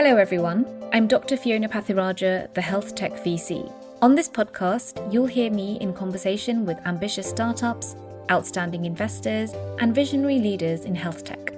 Hello, everyone. I'm Dr. Fiona Pathiraja, the Health Tech VC. On this podcast, you'll hear me in conversation with ambitious startups, outstanding investors, and visionary leaders in health tech.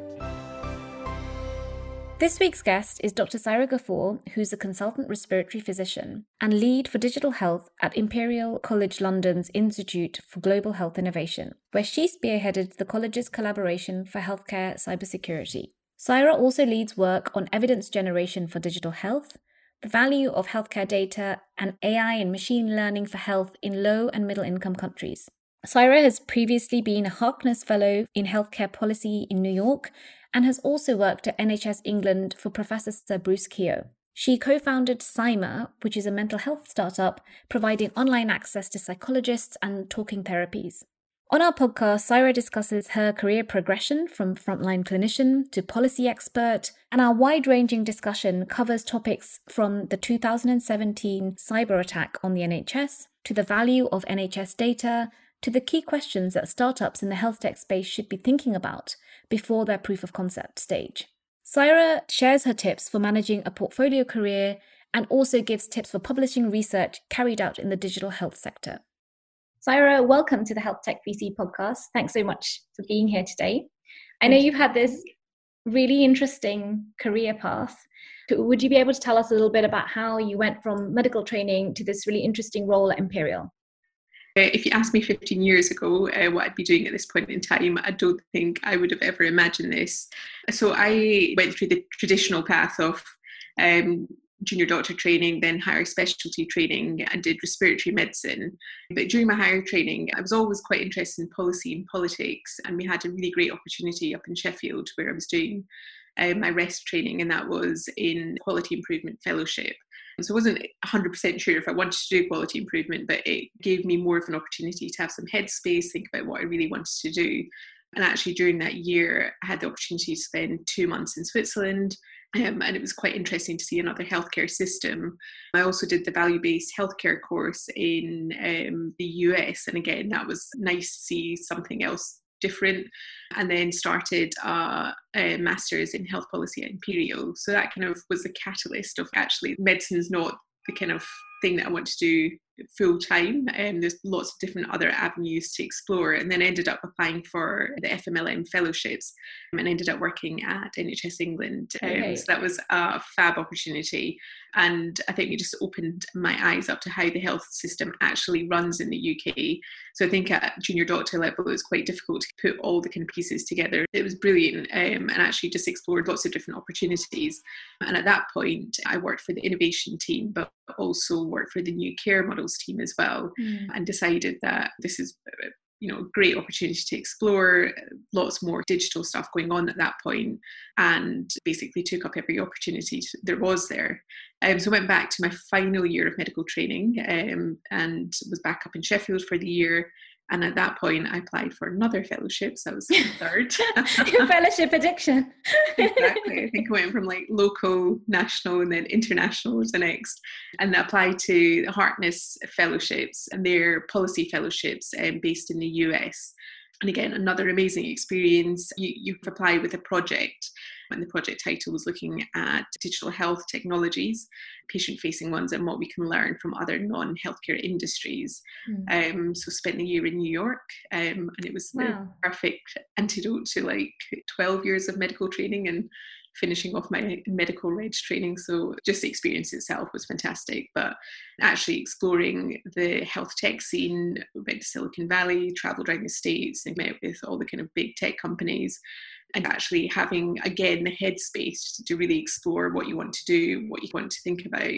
This week's guest is Dr. Saira Ghafur, who's a consultant respiratory physician and lead for digital health at Imperial College London's Institute for Global Health Innovation, where she spearheaded the college's collaboration for healthcare cybersecurity. Saira also leads work on evidence generation for digital health, the value of healthcare data, and AI and machine learning for health in low and middle income countries. Saira has previously been a Harkness Fellow in Healthcare Policy in New York and has also worked at NHS England for Professor Sir Bruce Keogh. She co founded Psyma, which is a mental health startup providing online access to psychologists and talking therapies. On our podcast, Saira discusses her career progression from frontline clinician to policy expert, and our wide ranging discussion covers topics from the 2017 cyber attack on the NHS to the value of NHS data to the key questions that startups in the health tech space should be thinking about before their proof of concept stage. Saira shares her tips for managing a portfolio career and also gives tips for publishing research carried out in the digital health sector. Saira, welcome to the Health Tech VC podcast. Thanks so much for being here today. I know you've had this really interesting career path. Would you be able to tell us a little bit about how you went from medical training to this really interesting role at Imperial? Uh, if you asked me 15 years ago uh, what I'd be doing at this point in time, I don't think I would have ever imagined this. So I went through the traditional path of um, junior doctor training, then higher specialty training, and did respiratory medicine. But during my higher training, I was always quite interested in policy and politics, and we had a really great opportunity up in Sheffield where I was doing uh, my rest training, and that was in quality improvement fellowship. So I wasn't 100% sure if I wanted to do quality improvement, but it gave me more of an opportunity to have some headspace, think about what I really wanted to do. And actually, during that year, I had the opportunity to spend two months in Switzerland. Um, and it was quite interesting to see another healthcare system. I also did the value based healthcare course in um, the US, and again, that was nice to see something else different and then started a, master's in health policy at Imperial. So that kind of was the catalyst of actually medicine is not the kind of thing that I want to do full time and um, there's lots of different other avenues to explore and then ended up applying for the FMLM fellowships and ended up working at NHS England um, so that was a fab opportunity and I think it just opened my eyes up to how the health system actually runs in the UK so I think at junior doctor level it was quite difficult to put all the kind of pieces together. It was brilliant um, and actually just explored lots of different opportunities and at that point I worked for the innovation team but also worked for the new care models team as well mm. and decided that this is you know a great opportunity to explore lots more digital stuff going on at that point and basically took up every opportunity there was there um, so I went back to my final year of medical training um, and was back up in Sheffield for the year and at that point, I applied for another fellowship. So I was third. Your fellowship addiction. exactly. I think I went from like local, national, and then international was the next. And I applied to Harkness fellowships, and they're policy fellowships um, based in the US. And again, another amazing experience. You, you apply with a project and the project title was looking at digital health technologies, patient facing ones, and what we can learn from other non healthcare industries. Mm. Um, so, spent the year in New York, um, and it was wow. the perfect antidote to like 12 years of medical training and finishing off my medical reg training. So just the experience itself was fantastic. But actually exploring the health tech scene, went to Silicon Valley, traveled around the States and met with all the kind of big tech companies and actually having again the headspace to really explore what you want to do, what you want to think about,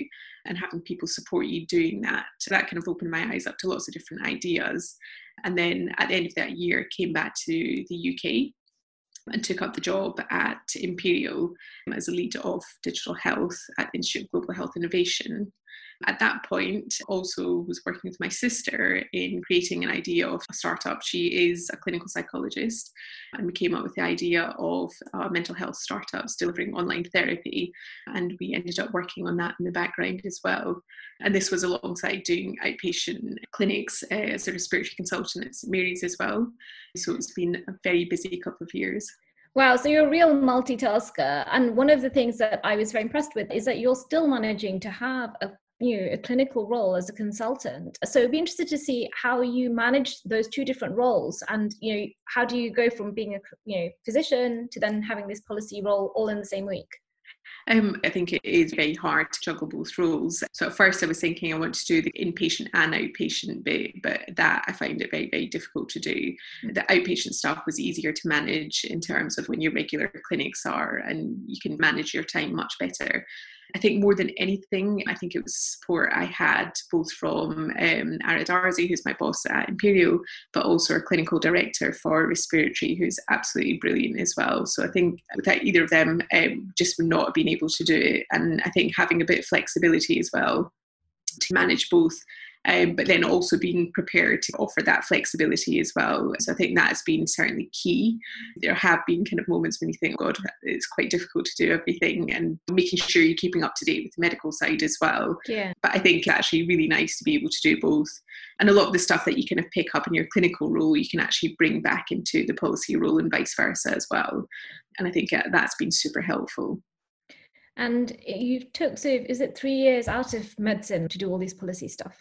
and having people support you doing that. That kind of opened my eyes up to lots of different ideas. And then at the end of that year, came back to the UK and took up the job at Imperial as a lead of digital health at the Institute of Global Health Innovation at that point also was working with my sister in creating an idea of a startup. She is a clinical psychologist and we came up with the idea of uh, mental health startups delivering online therapy and we ended up working on that in the background as well. And this was alongside doing outpatient clinics uh, as a respiratory consultant at st mary's as well. So it's been a very busy couple of years. Wow, so you're a real multitasker. And one of the things that I was very impressed with is that you're still managing to have a you know a clinical role as a consultant so be interested to see how you manage those two different roles and you know how do you go from being a you know physician to then having this policy role all in the same week um, I think it is very hard to juggle both roles. So at first I was thinking I want to do the inpatient and outpatient bit, but that I find it very, very difficult to do. The outpatient stuff was easier to manage in terms of when your regular clinics are and you can manage your time much better. I think more than anything, I think it was support I had both from um, Ara Darzi, who's my boss at Imperial, but also our clinical director for respiratory, who's absolutely brilliant as well. So I think without either of them, um, just would not have been able to do it. And I think having a bit of flexibility as well to manage both um, but then also being prepared to offer that flexibility as well. So I think that has been certainly key. There have been kind of moments when you think, God, it's quite difficult to do everything and making sure you're keeping up to date with the medical side as well. Yeah. But I think it's actually really nice to be able to do both. And a lot of the stuff that you kind of pick up in your clinical role, you can actually bring back into the policy role and vice versa as well. And I think that's been super helpful. And you took, so is it three years out of medicine to do all these policy stuff?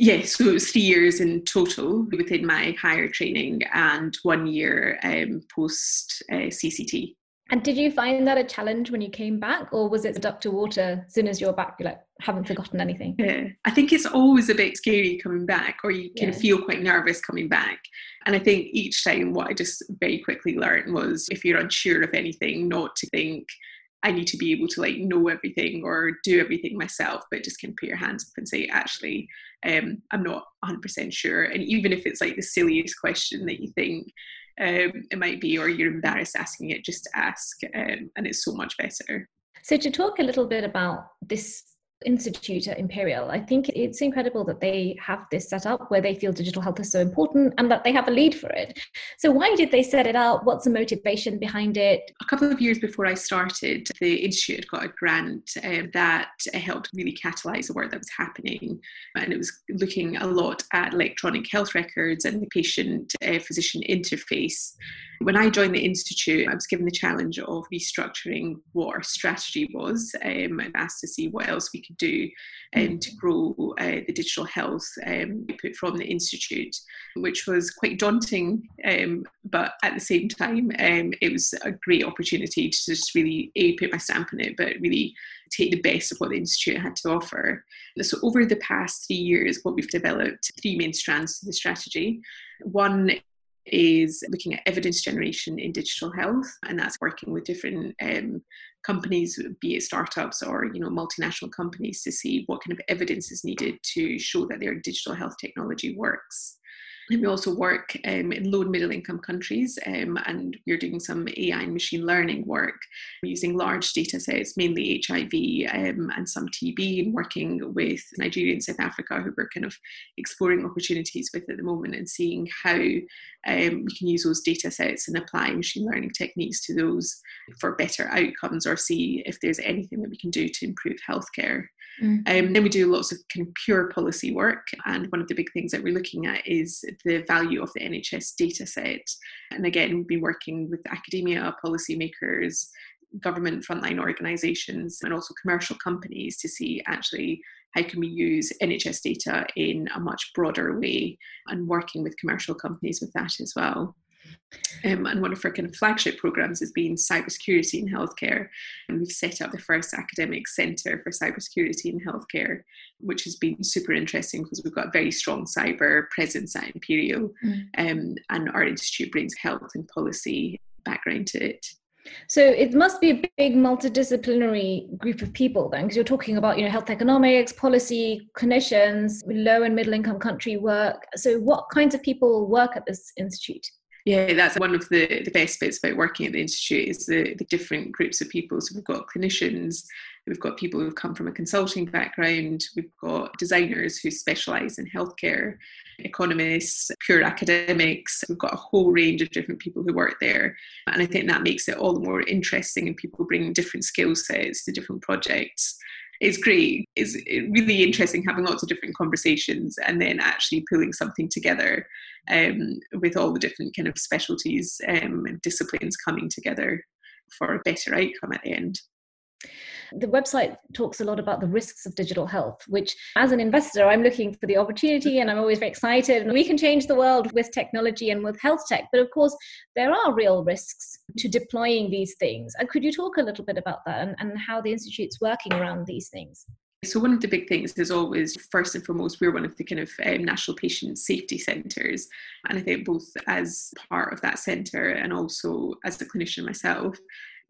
Yes, so it was three years in total within my higher training and one year um, post uh, CCT. And did you find that a challenge when you came back, or was it up to water as soon as you're back? You like haven't forgotten anything. Yeah, I think it's always a bit scary coming back, or you can yeah. feel quite nervous coming back. And I think each time, what I just very quickly learned was if you're unsure of anything, not to think I need to be able to like know everything or do everything myself, but just can put your hands up and say, actually, um, I'm not 100% sure. And even if it's like the silliest question that you think um, it might be, or you're embarrassed asking it, just ask, um, and it's so much better. So, to talk a little bit about this institute at Imperial. I think it's incredible that they have this set up where they feel digital health is so important and that they have a lead for it. So, why did they set it up? What's the motivation behind it? A couple of years before I started, the institute had got a grant uh, that helped really catalyse the work that was happening, and it was looking a lot at electronic health records and the patient uh, physician interface. When I joined the institute, I was given the challenge of restructuring what our strategy was. Um, I asked to see what else we could do um, to grow uh, the digital health um, put from the institute, which was quite daunting. Um, but at the same time, um, it was a great opportunity to just really a put my stamp on it, but really take the best of what the institute had to offer. So over the past three years, what we've developed three main strands to the strategy. One is looking at evidence generation in digital health, and that's working with different um, companies, be it startups or you know multinational companies, to see what kind of evidence is needed to show that their digital health technology works. We also work um, in low and middle income countries, um, and we're doing some AI and machine learning work using large data sets, mainly HIV um, and some TB, and working with Nigeria and South Africa, who we're kind of exploring opportunities with at the moment and seeing how um, we can use those data sets and apply machine learning techniques to those for better outcomes or see if there's anything that we can do to improve healthcare. Mm. Um, then we do lots of kind of pure policy work, and one of the big things that we're looking at is the value of the NHS data set. And again, we've been working with academia, policymakers, government frontline organisations, and also commercial companies to see actually how can we use NHS data in a much broader way, and working with commercial companies with that as well. Um, and one of our kind of flagship programs has been cybersecurity in healthcare. And we've set up the first academic centre for cybersecurity in healthcare, which has been super interesting because we've got a very strong cyber presence at Imperial. Mm. Um, and our institute brings health and policy background to it. So it must be a big multidisciplinary group of people then, because you're talking about you know health economics, policy, clinicians, low and middle income country work. So what kinds of people work at this institute? Yeah, that's one of the, the best bits about working at the Institute is the, the different groups of people. So we've got clinicians, We've got people who've come from a consulting background. We've got designers who specialise in healthcare, economists, pure academics. We've got a whole range of different people who work there. And I think that makes it all the more interesting and people bring different skill sets to different projects it's great. It's really interesting having lots of different conversations and then actually pulling something together um, with all the different kind of specialties um, and disciplines coming together for a better outcome at the end. The website talks a lot about the risks of digital health, which, as an investor, I'm looking for the opportunity and I'm always very excited. And we can change the world with technology and with health tech. But of course, there are real risks to deploying these things. And could you talk a little bit about that and, and how the Institute's working around these things? So one of the big things is always, first and foremost, we're one of the kind of um, national patient safety centres, and I think both as part of that centre and also as a clinician myself,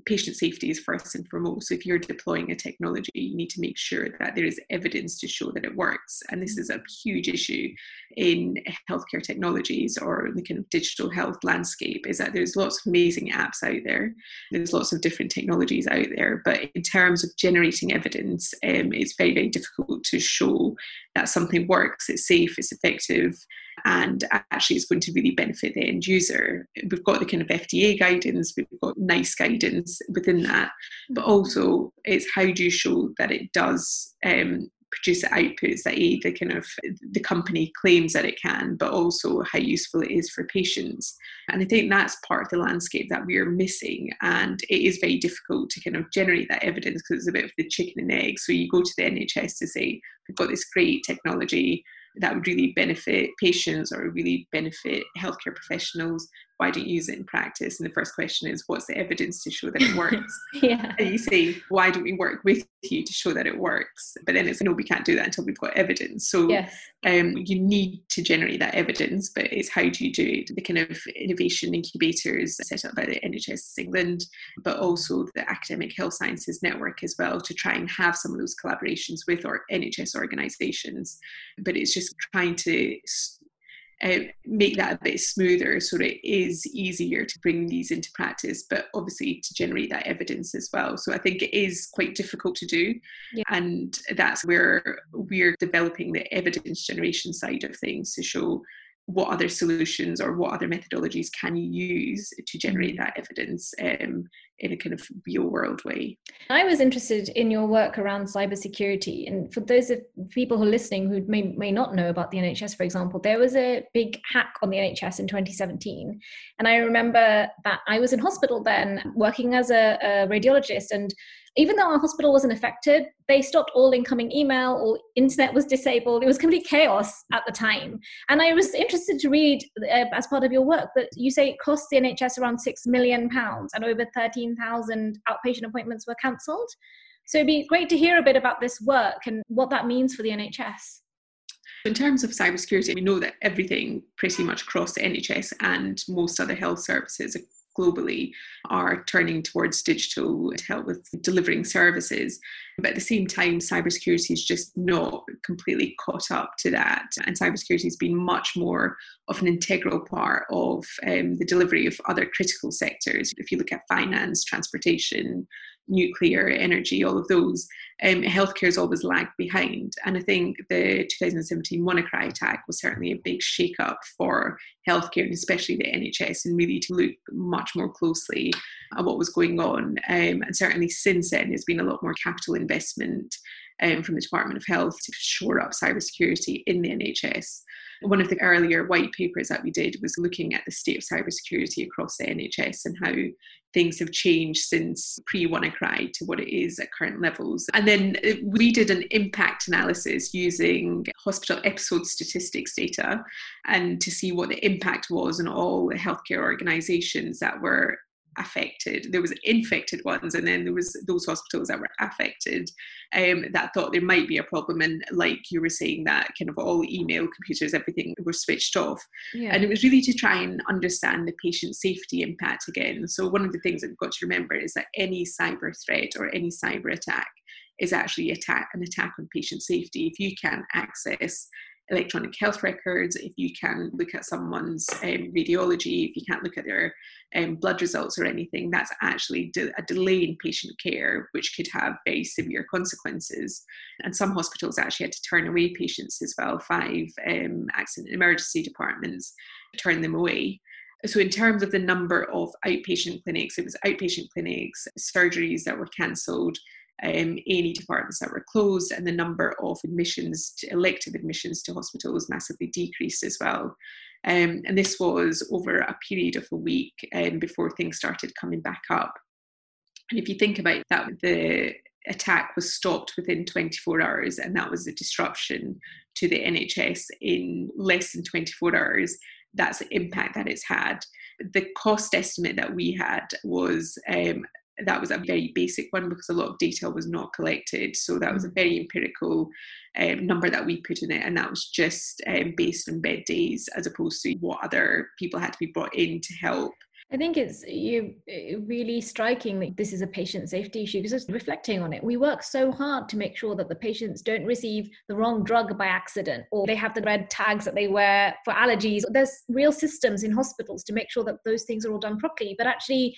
patient safety is first and foremost. So if you're deploying a technology, you need to make sure that there is evidence to show that it works. And this is a huge issue in healthcare technologies or the kind of digital health landscape is that there's lots of amazing apps out there. There's lots of different technologies out there, but in terms of generating evidence, um, it's very, very difficult to show that something works, it's safe, it's effective, and actually it's going to really benefit the end user. We've got the kind of FDA guidance, we've got NICE guidance within that, but also it's how do you show that it does um, produce outputs that a, the kind of the company claims that it can, but also how useful it is for patients. And I think that's part of the landscape that we are missing. And it is very difficult to kind of generate that evidence because it's a bit of the chicken and egg. So you go to the NHS to say, we've got this great technology that would really benefit patients or really benefit healthcare professionals why don't you use it in practice? And the first question is, what's the evidence to show that it works? yeah. And you say, why don't we work with you to show that it works? But then it's no, we can't do that until we've got evidence. So yes. um, you need to generate that evidence, but it's how do you do it? The kind of innovation incubators set up by the NHS England, but also the Academic Health Sciences Network as well to try and have some of those collaborations with our NHS organisations. But it's just trying to uh, make that a bit smoother so it is easier to bring these into practice, but obviously to generate that evidence as well. So I think it is quite difficult to do. Yeah. And that's where we're developing the evidence generation side of things to show what other solutions or what other methodologies can you use to generate mm-hmm. that evidence um, in a kind of real world way. I was interested in your work around cybersecurity. And for those of people who are listening who may, may not know about the NHS, for example, there was a big hack on the NHS in 2017. And I remember that I was in hospital then working as a, a radiologist and even though our hospital wasn't affected, they stopped all incoming email, all internet was disabled. It was complete chaos at the time. And I was interested to read, uh, as part of your work, that you say it cost the NHS around six million pounds, and over thirteen thousand outpatient appointments were cancelled. So it'd be great to hear a bit about this work and what that means for the NHS. In terms of cybersecurity, we know that everything pretty much across the NHS and most other health services globally are turning towards digital to help with delivering services. But at the same time, cybersecurity is just not completely caught up to that. And cybersecurity has been much more of an integral part of um, the delivery of other critical sectors. If you look at finance, transportation, nuclear energy, all of those, um, healthcare has always lagged behind. And I think the 2017 WannaCry attack was certainly a big shake-up for healthcare and especially the NHS, and really to look much more closely at what was going on. Um, and certainly since then, there's been a lot more capital investment um, from the Department of Health to shore up cybersecurity in the NHS. One of the earlier white papers that we did was looking at the state of cybersecurity across the NHS and how things have changed since pre WannaCry to what it is at current levels. And then uh, we did an impact analysis using hospital episode statistics data and to see what the impact was on all the healthcare organisations that were affected. There was infected ones, and then there was those hospitals that were affected um, that thought there might be a problem. And like you were saying, that kind of all email, computers, everything were switched off. Yeah. And it was really to try and understand the patient safety impact again. So one of the things that we've got to remember is that any cyber threat or any cyber attack is actually attack, an attack on patient safety. If you can't access electronic health records, if you can look at someone's um, radiology, if you can't look at their um, blood results or anything, that's actually de- a delay in patient care, which could have very severe consequences. And some hospitals actually had to turn away patients as well. Five um, accident emergency departments turn them away. So, in terms of the number of outpatient clinics, it was outpatient clinics, surgeries that were cancelled, um, A&E departments that were closed, and the number of admissions, to, elective admissions to hospitals massively decreased as well. Um, and this was over a period of a week um, before things started coming back up. And if you think about that, the attack was stopped within 24 hours, and that was a disruption to the NHS in less than 24 hours. That's the impact that it's had. The cost estimate that we had was um, that was a very basic one because a lot of data was not collected. So that was a mm. very empirical um, number that we put in it, and that was just um, based on bed days as opposed to what other people had to be brought in to help. I think it's you really striking that this is a patient safety issue because it's reflecting on it, we work so hard to make sure that the patients don't receive the wrong drug by accident or they have the red tags that they wear for allergies. There's real systems in hospitals to make sure that those things are all done properly. But actually,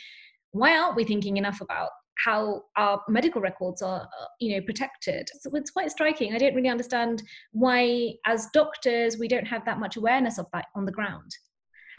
why aren't we thinking enough about how our medical records are uh, you know protected? So it's quite striking. I don't really understand why as doctors we don't have that much awareness of that on the ground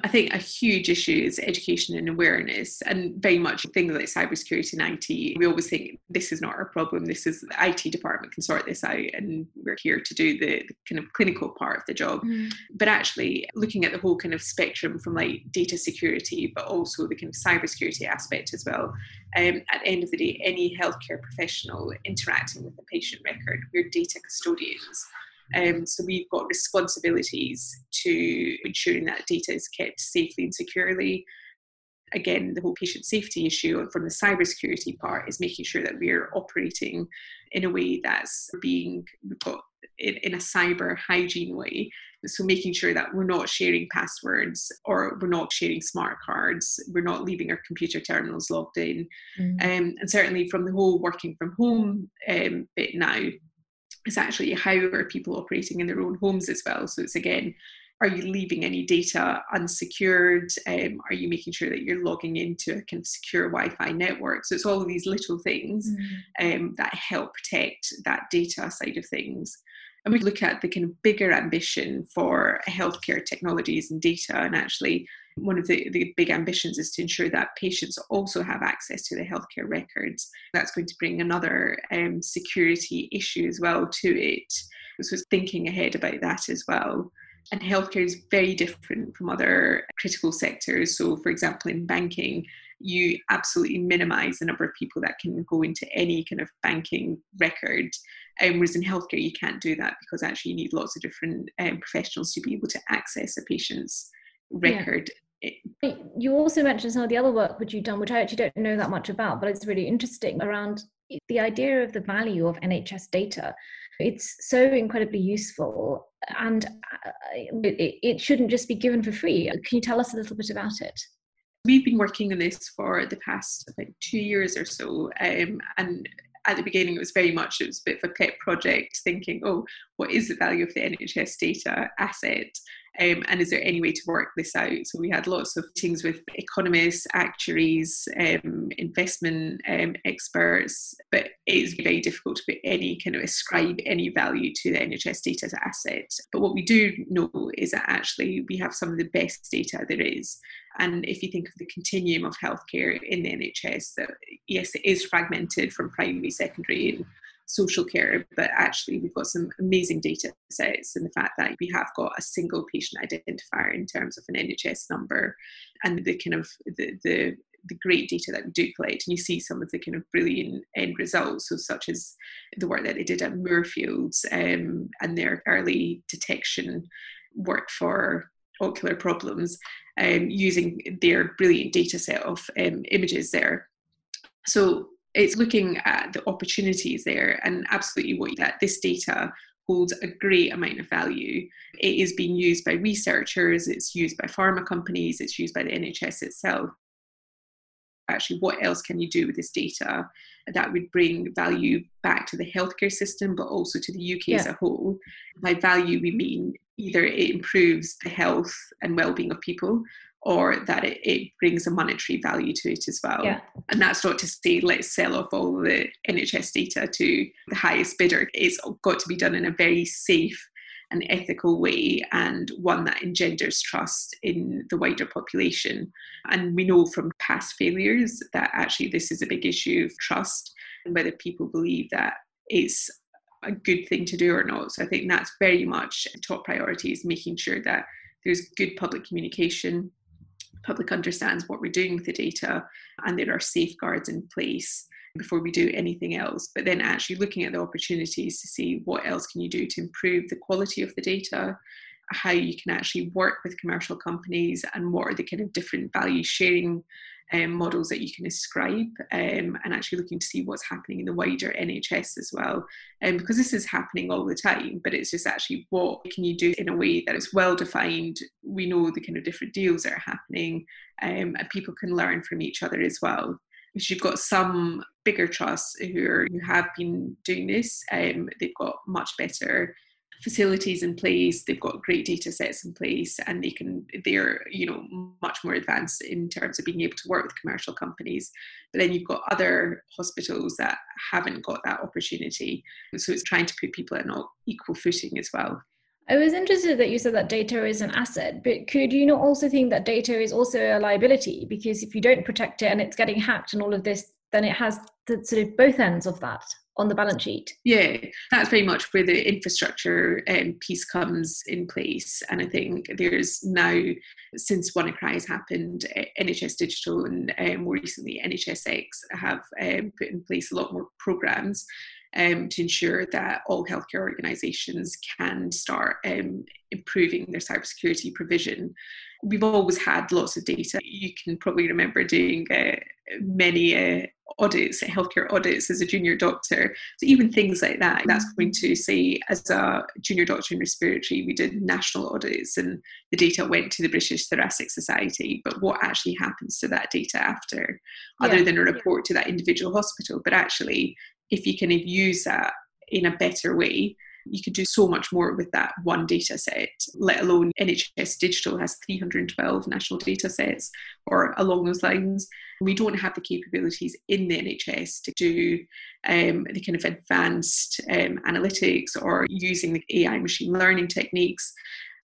I think a huge issue is education and awareness, and very much things like cybersecurity and IT. We always think this is not our problem. This is the IT department can sort this out, and we're here to do the, the kind of clinical part of the job. Mm. But actually, looking at the whole kind of spectrum from like data security, but also the kind of cybersecurity aspect as well. Um, at the end of the day, any healthcare professional interacting with a patient record, we're data custodians. Um, so we've got responsibilities to ensuring that data is kept safely and securely. Again, the whole patient safety issue from the cybersecurity part is making sure that we're operating in a way that's being we've got in, in a cyber hygiene way. So making sure that we're not sharing passwords or we're not sharing smart cards, we're not leaving our computer terminals logged in. Mm. Um, and certainly from the whole working from home um, bit now, it's actually how are people operating in their own homes as well. So it's again, are you leaving any data unsecured? Um, are you making sure that you're logging into a kind of secure Wi-Fi network? So it's all of these little things mm. um, that help protect that data side of things. And we look at the kind of bigger ambition for healthcare technologies and data, and actually one of the, the big ambitions is to ensure that patients also have access to their healthcare records. That's going to bring another um, security issue as well to it. So thinking ahead about that as well. And healthcare is very different from other critical sectors. So, for example, in banking, you absolutely minimize the number of people that can go into any kind of banking record. Um, whereas in healthcare, you can't do that because actually you need lots of different um, professionals to be able to access a patient's record. You also mentioned some of the other work which you've done, which I actually don't know that much about, but it's really interesting around the idea of the value of NHS data. It's so incredibly useful and uh, it, it shouldn't just be given for free. Can you tell us a little bit about it? We've been working on this for the past like two years or so, um, and at the beginning it was very much it was a bit of a pet project, thinking, oh, what is the value of the NHS data asset? Um, and is there any way to work this out? So we had lots of meetings with economists, actuaries, um, investment um, experts, but it is very difficult to put any kind of ascribe any value to the NHS data as an asset. But what we do know is that actually we have some of the best data there is. And if you think of the continuum of healthcare in the NHS, that yes, it is fragmented from primary, secondary, and social care, but actually we've got some amazing data sets and the fact that we have got a single patient identifier in terms of an NHS number and the kind of the, the the great data that we do collect, and you see some of the kind of brilliant end results, so such as the work that they did at Moorfields um, and their early detection work for ocular problems, um, using their brilliant data set of um, images there. So it's looking at the opportunities there and absolutely what that this data holds a great amount of value. It is being used by researchers, it's used by pharma companies, it's used by the NHS itself. actually what else can you do with this data that would bring value back to the healthcare system but also to the UK yeah. as a whole. By value we mean either it improves the health and well-being of people or that it, it, brings a monetary value to it as well. Yeah. And that's not to say let's sell off all the NHS data to the highest bidder. It's got to be done in a very safe and ethical way and one that engenders trust in the wider population. And we know from past failures that actually this is a big issue of trust and whether people believe that it's a good thing to do or not. So I think that's very much top priority is making sure that there's good public communication, public understands what we're doing with the data, and there are safeguards in place before we do anything else. But then actually looking at the opportunities to see what else can you do to improve the quality of the data, how you can actually work with commercial companies, and what are the kind of different value sharing um, models that you can ascribe um, and actually looking to see what's happening in the wider NHS as well. Um, because this is happening all the time, but it's just actually what can you do in a way that is well defined. We know the kind of different deals that are happening um, and people can learn from each other as well. Because you've got some bigger trusts who, are, who have been doing this, um, they've got much better facilities in place they've got great data sets in place and they can they're you know much more advanced in terms of being able to work with commercial companies. But then you've got other hospitals that haven't got that opportunity. So it's trying to put people at an equal footing as well. I was interested that you said that data is an asset, but could you not also think that data is also a liability? Because if you don't protect it and it's getting hacked and all of this, then it has the sort of both ends of that on the balance sheet. Yeah, that's very much where the infrastructure um, piece comes in place. And I think there's now, since WannaCry has happened, NHS Digital and um, more recently NHSX have um, put in place a lot more programs um, to ensure that all healthcare organisations can start um, improving their cybersecurity provision. We've always had lots of data. You can probably remember doing uh, many uh, audits, healthcare audits as a junior doctor. So even things like that, that's going to say as a junior doctor in respiratory, we did national audits and the data went to the British Thoracic Society. But what actually happens to that data after, other yeah. than a report to that individual hospital? But actually, if you can use that in a better way, you could do so much more with that one data set, let alone NHS Digital has 312 national data sets or along those lines. We don't have the capabilities in the NHS to do um, the kind of advanced um, analytics or using the AI machine learning techniques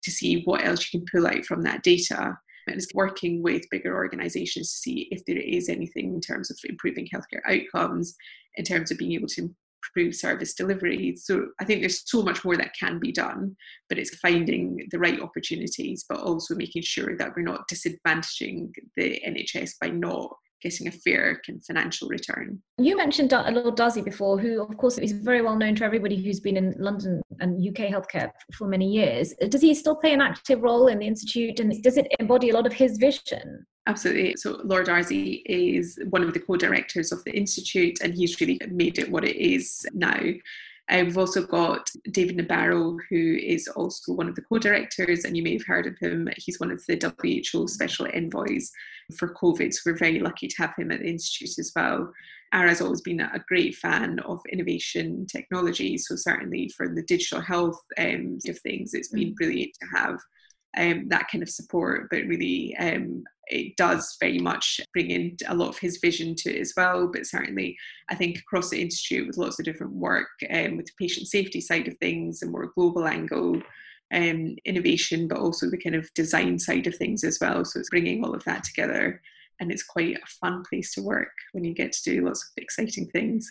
to see what else you can pull out from that data and is working with bigger organizations to see if there is anything in terms of improving healthcare outcomes, in terms of being able to improve service delivery. So I think there's so much more that can be done, but it's finding the right opportunities, but also making sure that we're not disadvantaging the NHS by not getting a fair financial return. You mentioned Lord Darzi before, who of course is very well known to everybody who's been in London and UK healthcare for many years. Does he still play an active role in the institute, and does it embody a lot of his vision? Absolutely. So Lord Darzi is one of the co-directors of the institute, and he's really made it what it is now. Uh, we've also got David Nabarro, who is also one of the co-directors, and you may have heard of him. He's one of the WHO special envoys for COVID, so we're very lucky to have him at the institute as well. Ara's has always been a great fan of innovation technology, so certainly for the digital health um, of things, it's been mm. brilliant to have um, that kind of support, but really um, it does very much bring in a lot of his vision to it as well. But certainly, I think across the institute with lots of different work um, with the patient safety side of things, a more global angle, um, innovation, but also the kind of design side of things as well. So it's bringing all of that together, and it's quite a fun place to work when you get to do lots of exciting things.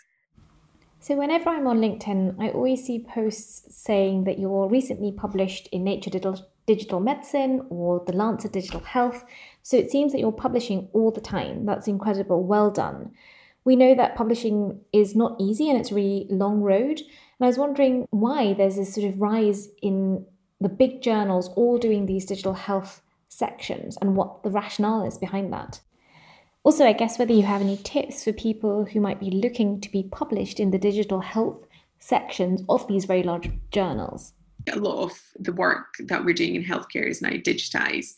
So, whenever I'm on LinkedIn, I always see posts saying that you're recently published in Nature Digital medicine or the Lancet Digital Health. So it seems that you're publishing all the time. That's incredible. Well done. We know that publishing is not easy and it's a really long road. And I was wondering why there's this sort of rise in the big journals all doing these digital health sections and what the rationale is behind that. Also, I guess whether you have any tips for people who might be looking to be published in the digital health sections of these very large journals a lot of the work that we're doing in healthcare is now digitized.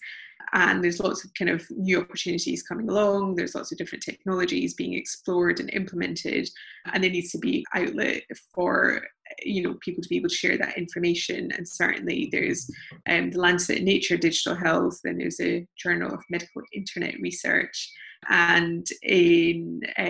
And there's lots of kind of new opportunities coming along. There's lots of different technologies being explored and implemented. And there needs to be outlet for you know people to be able to share that information. And certainly there's um, the lancet nature digital health and there's a journal of medical internet research and in uh,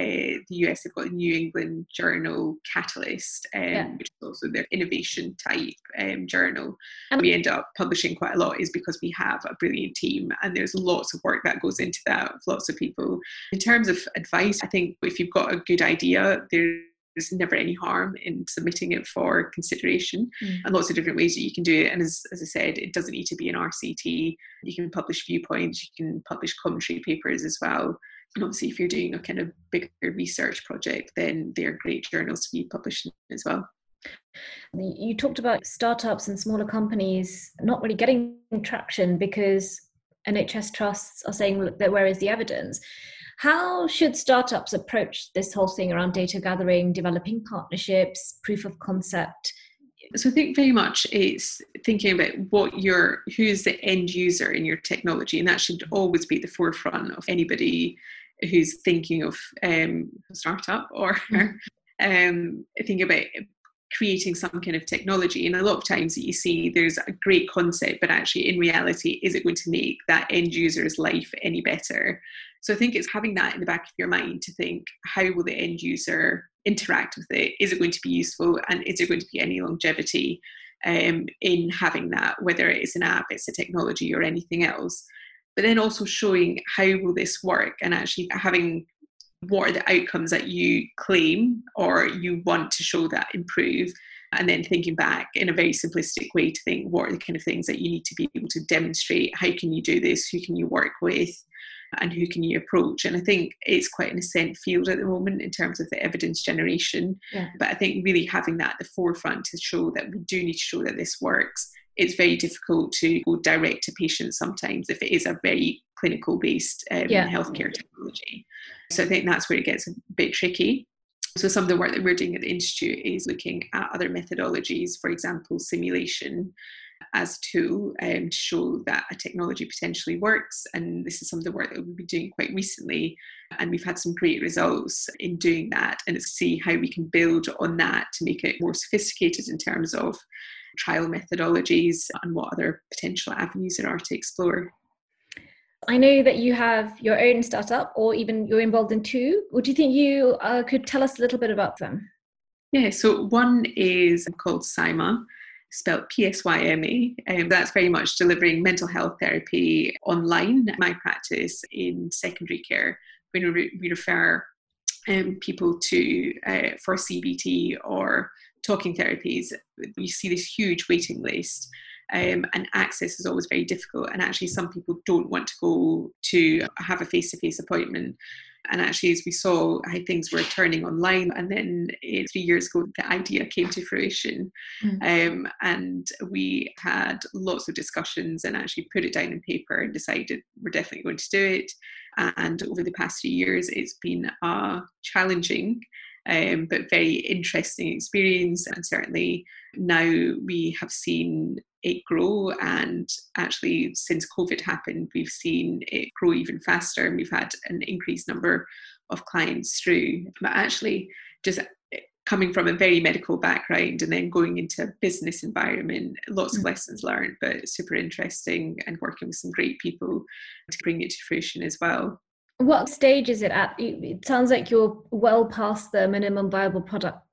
the US, they've got a New England Journal Catalyst, um, yeah. which is also their innovation type um, journal. And we end up publishing quite a lot is because we have a brilliant team and there's lots of work that goes into that, lots of people. In terms of advice, I think if you've got a good idea, there's there's never any harm in submitting it for consideration mm. and lots of different ways that you can do it. And as, as I said, it doesn't need to be an RCT. You can publish viewpoints, you can publish commentary papers as well. And obviously, if you're doing a kind of bigger research project, then they're great journals to be published as well. You talked about startups and smaller companies not really getting traction because NHS trusts are saying that where is the evidence? How should startups approach this whole thing around data gathering, developing partnerships, proof of concept? So I think very much it's thinking about what your who's the end user in your technology, and that should always be the forefront of anybody who's thinking of um, a startup or mm-hmm. um, thinking about creating some kind of technology. And a lot of times you see there's a great concept, but actually in reality, is it going to make that end user's life any better? So I think it's having that in the back of your mind to think how will the end user interact with it? Is it going to be useful? And is there going to be any longevity um, in having that, whether it's an app, it's a technology, or anything else? But then also showing how will this work and actually having what are the outcomes that you claim or you want to show that improve? And then thinking back in a very simplistic way to think what are the kind of things that you need to be able to demonstrate? How can you do this? Who can you work with? And who can you approach? And i think it's quite an ascent field at the moment in terms of the evidence generation. Yeah. but i think really having that at the forefront to show that we do need to show that this works it's very difficult to go direct to patients sometimes if it is a very clinical based um, yeah. healthcare technology so I think that's where it gets a bit tricky. So some of the work that we're doing at the Institute is looking at other methodologies, for example, simulation as a tool um, to show that a technology potentially works. And this is some of the work that we've been doing quite recently. And we've had some great results in doing that and see how we can build on that to make it more sophisticated in terms of trial methodologies and what other potential avenues there are to explore. I know that you have your own startup, or even you're involved in two. Would you think you uh, could tell us a little bit about them? Yeah, so one is called Psyma, spelled P S Y M A. and that's very much delivering mental health therapy online. My practice in secondary care, when we, we refer um, people to uh, for CBT or talking therapies, we see this huge waiting list um, and access is always very difficult. And actually, some people don't want to go to have a face to face appointment. And actually, as we saw how things were turning online, and then uh, three years ago, the idea came to fruition. Mm. Um, and we had lots of discussions and actually put it down in paper and decided we're definitely going to do it. And over the past few years, it's been a challenging um, but very interesting experience. And certainly now we have seen it grow. And actually, since COVID happened, we've seen it grow even faster. And we've had an increased number of clients through. But actually, just coming from a very medical background and then going into a business environment, lots mm-hmm. of mm. lessons learned, but super interesting and working with some great people to bring it to fruition as well. What stage is it at? It sounds like you're well past the minimum viable product mm,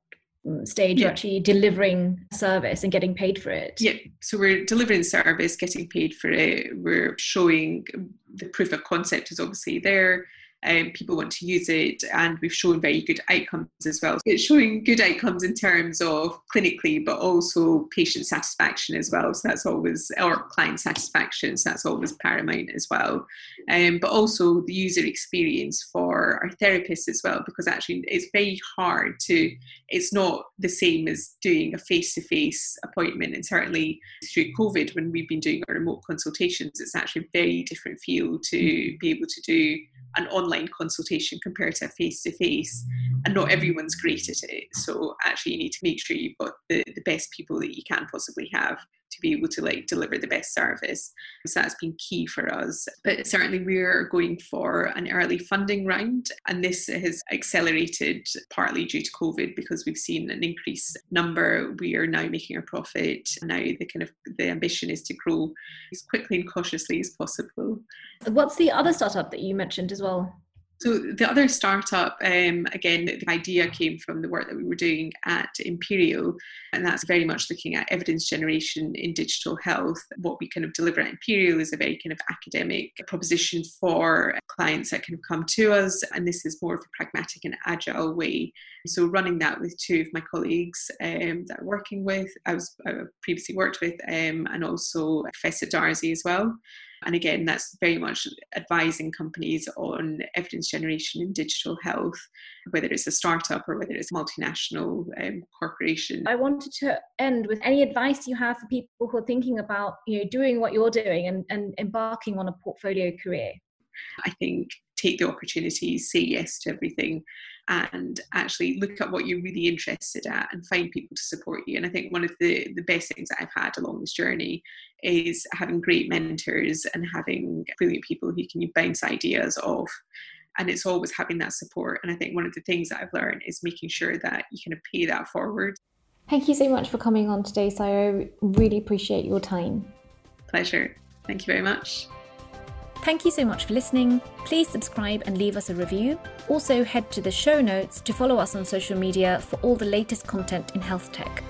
stage yeah. actually delivering service and getting paid for it. Yeah so we're delivering service getting paid for it. We're showing the proof of concept is obviously there um, people want to use it, and we've shown very good outcomes as well. It's showing good outcomes in terms of clinically, but also patient satisfaction as well. So that's always, or client satisfaction, so that's always paramount as well. Um, but also the user experience for our therapists as well, because actually it's very hard to, it's not the same as doing a face to face appointment. And certainly through COVID, when we've been doing our remote consultations, it's actually a very different feel to be able to do an online consultation compared to face to face, and not everyone's great at it. So, actually, you need to make sure you've got the, the best people that you can possibly have to be able to like deliver the best service. So that's been key for us. But certainly we're going for an early funding round, and this has accelerated partly due to COVID because we've seen an increased number. We are now making a profit. Now the kind of the ambition is to grow as quickly and cautiously as possible. What's the other startup that you mentioned as well? So the other startup, um, again, the idea came from the work that we were doing at Imperial, and that's very much looking at evidence generation in digital health. What we kind of deliver at Imperial is a very kind of academic proposition for clients that can come to us, and this is more of a pragmatic and agile way. So running that with two of my colleagues um, that I'm working with, I was I previously worked with, um, and also Professor Darzi as well. And again, that's very much advising companies on evidence generation in digital health, whether it's a startup or whether it's a multinational um, corporation. I wanted to end with any advice you have for people who are thinking about, you know, doing what you're doing and, and embarking on a portfolio career. I think take the opportunities, say yes to everything, and actually look at what you're really interested at and find people to support you. And I think one of the, the best things that I've had along this journey is having great mentors and having brilliant people who can bounce ideas off. And it's always having that support. And I think one of the things that I've learned is making sure that you kind of pay that forward. Thank you so much for coming on today, Saira. Really appreciate your time. Pleasure. Thank you very much. Thank you so much for listening. Please subscribe and leave us a review. Also, head to the show notes to follow us on social media for all the latest content in health tech.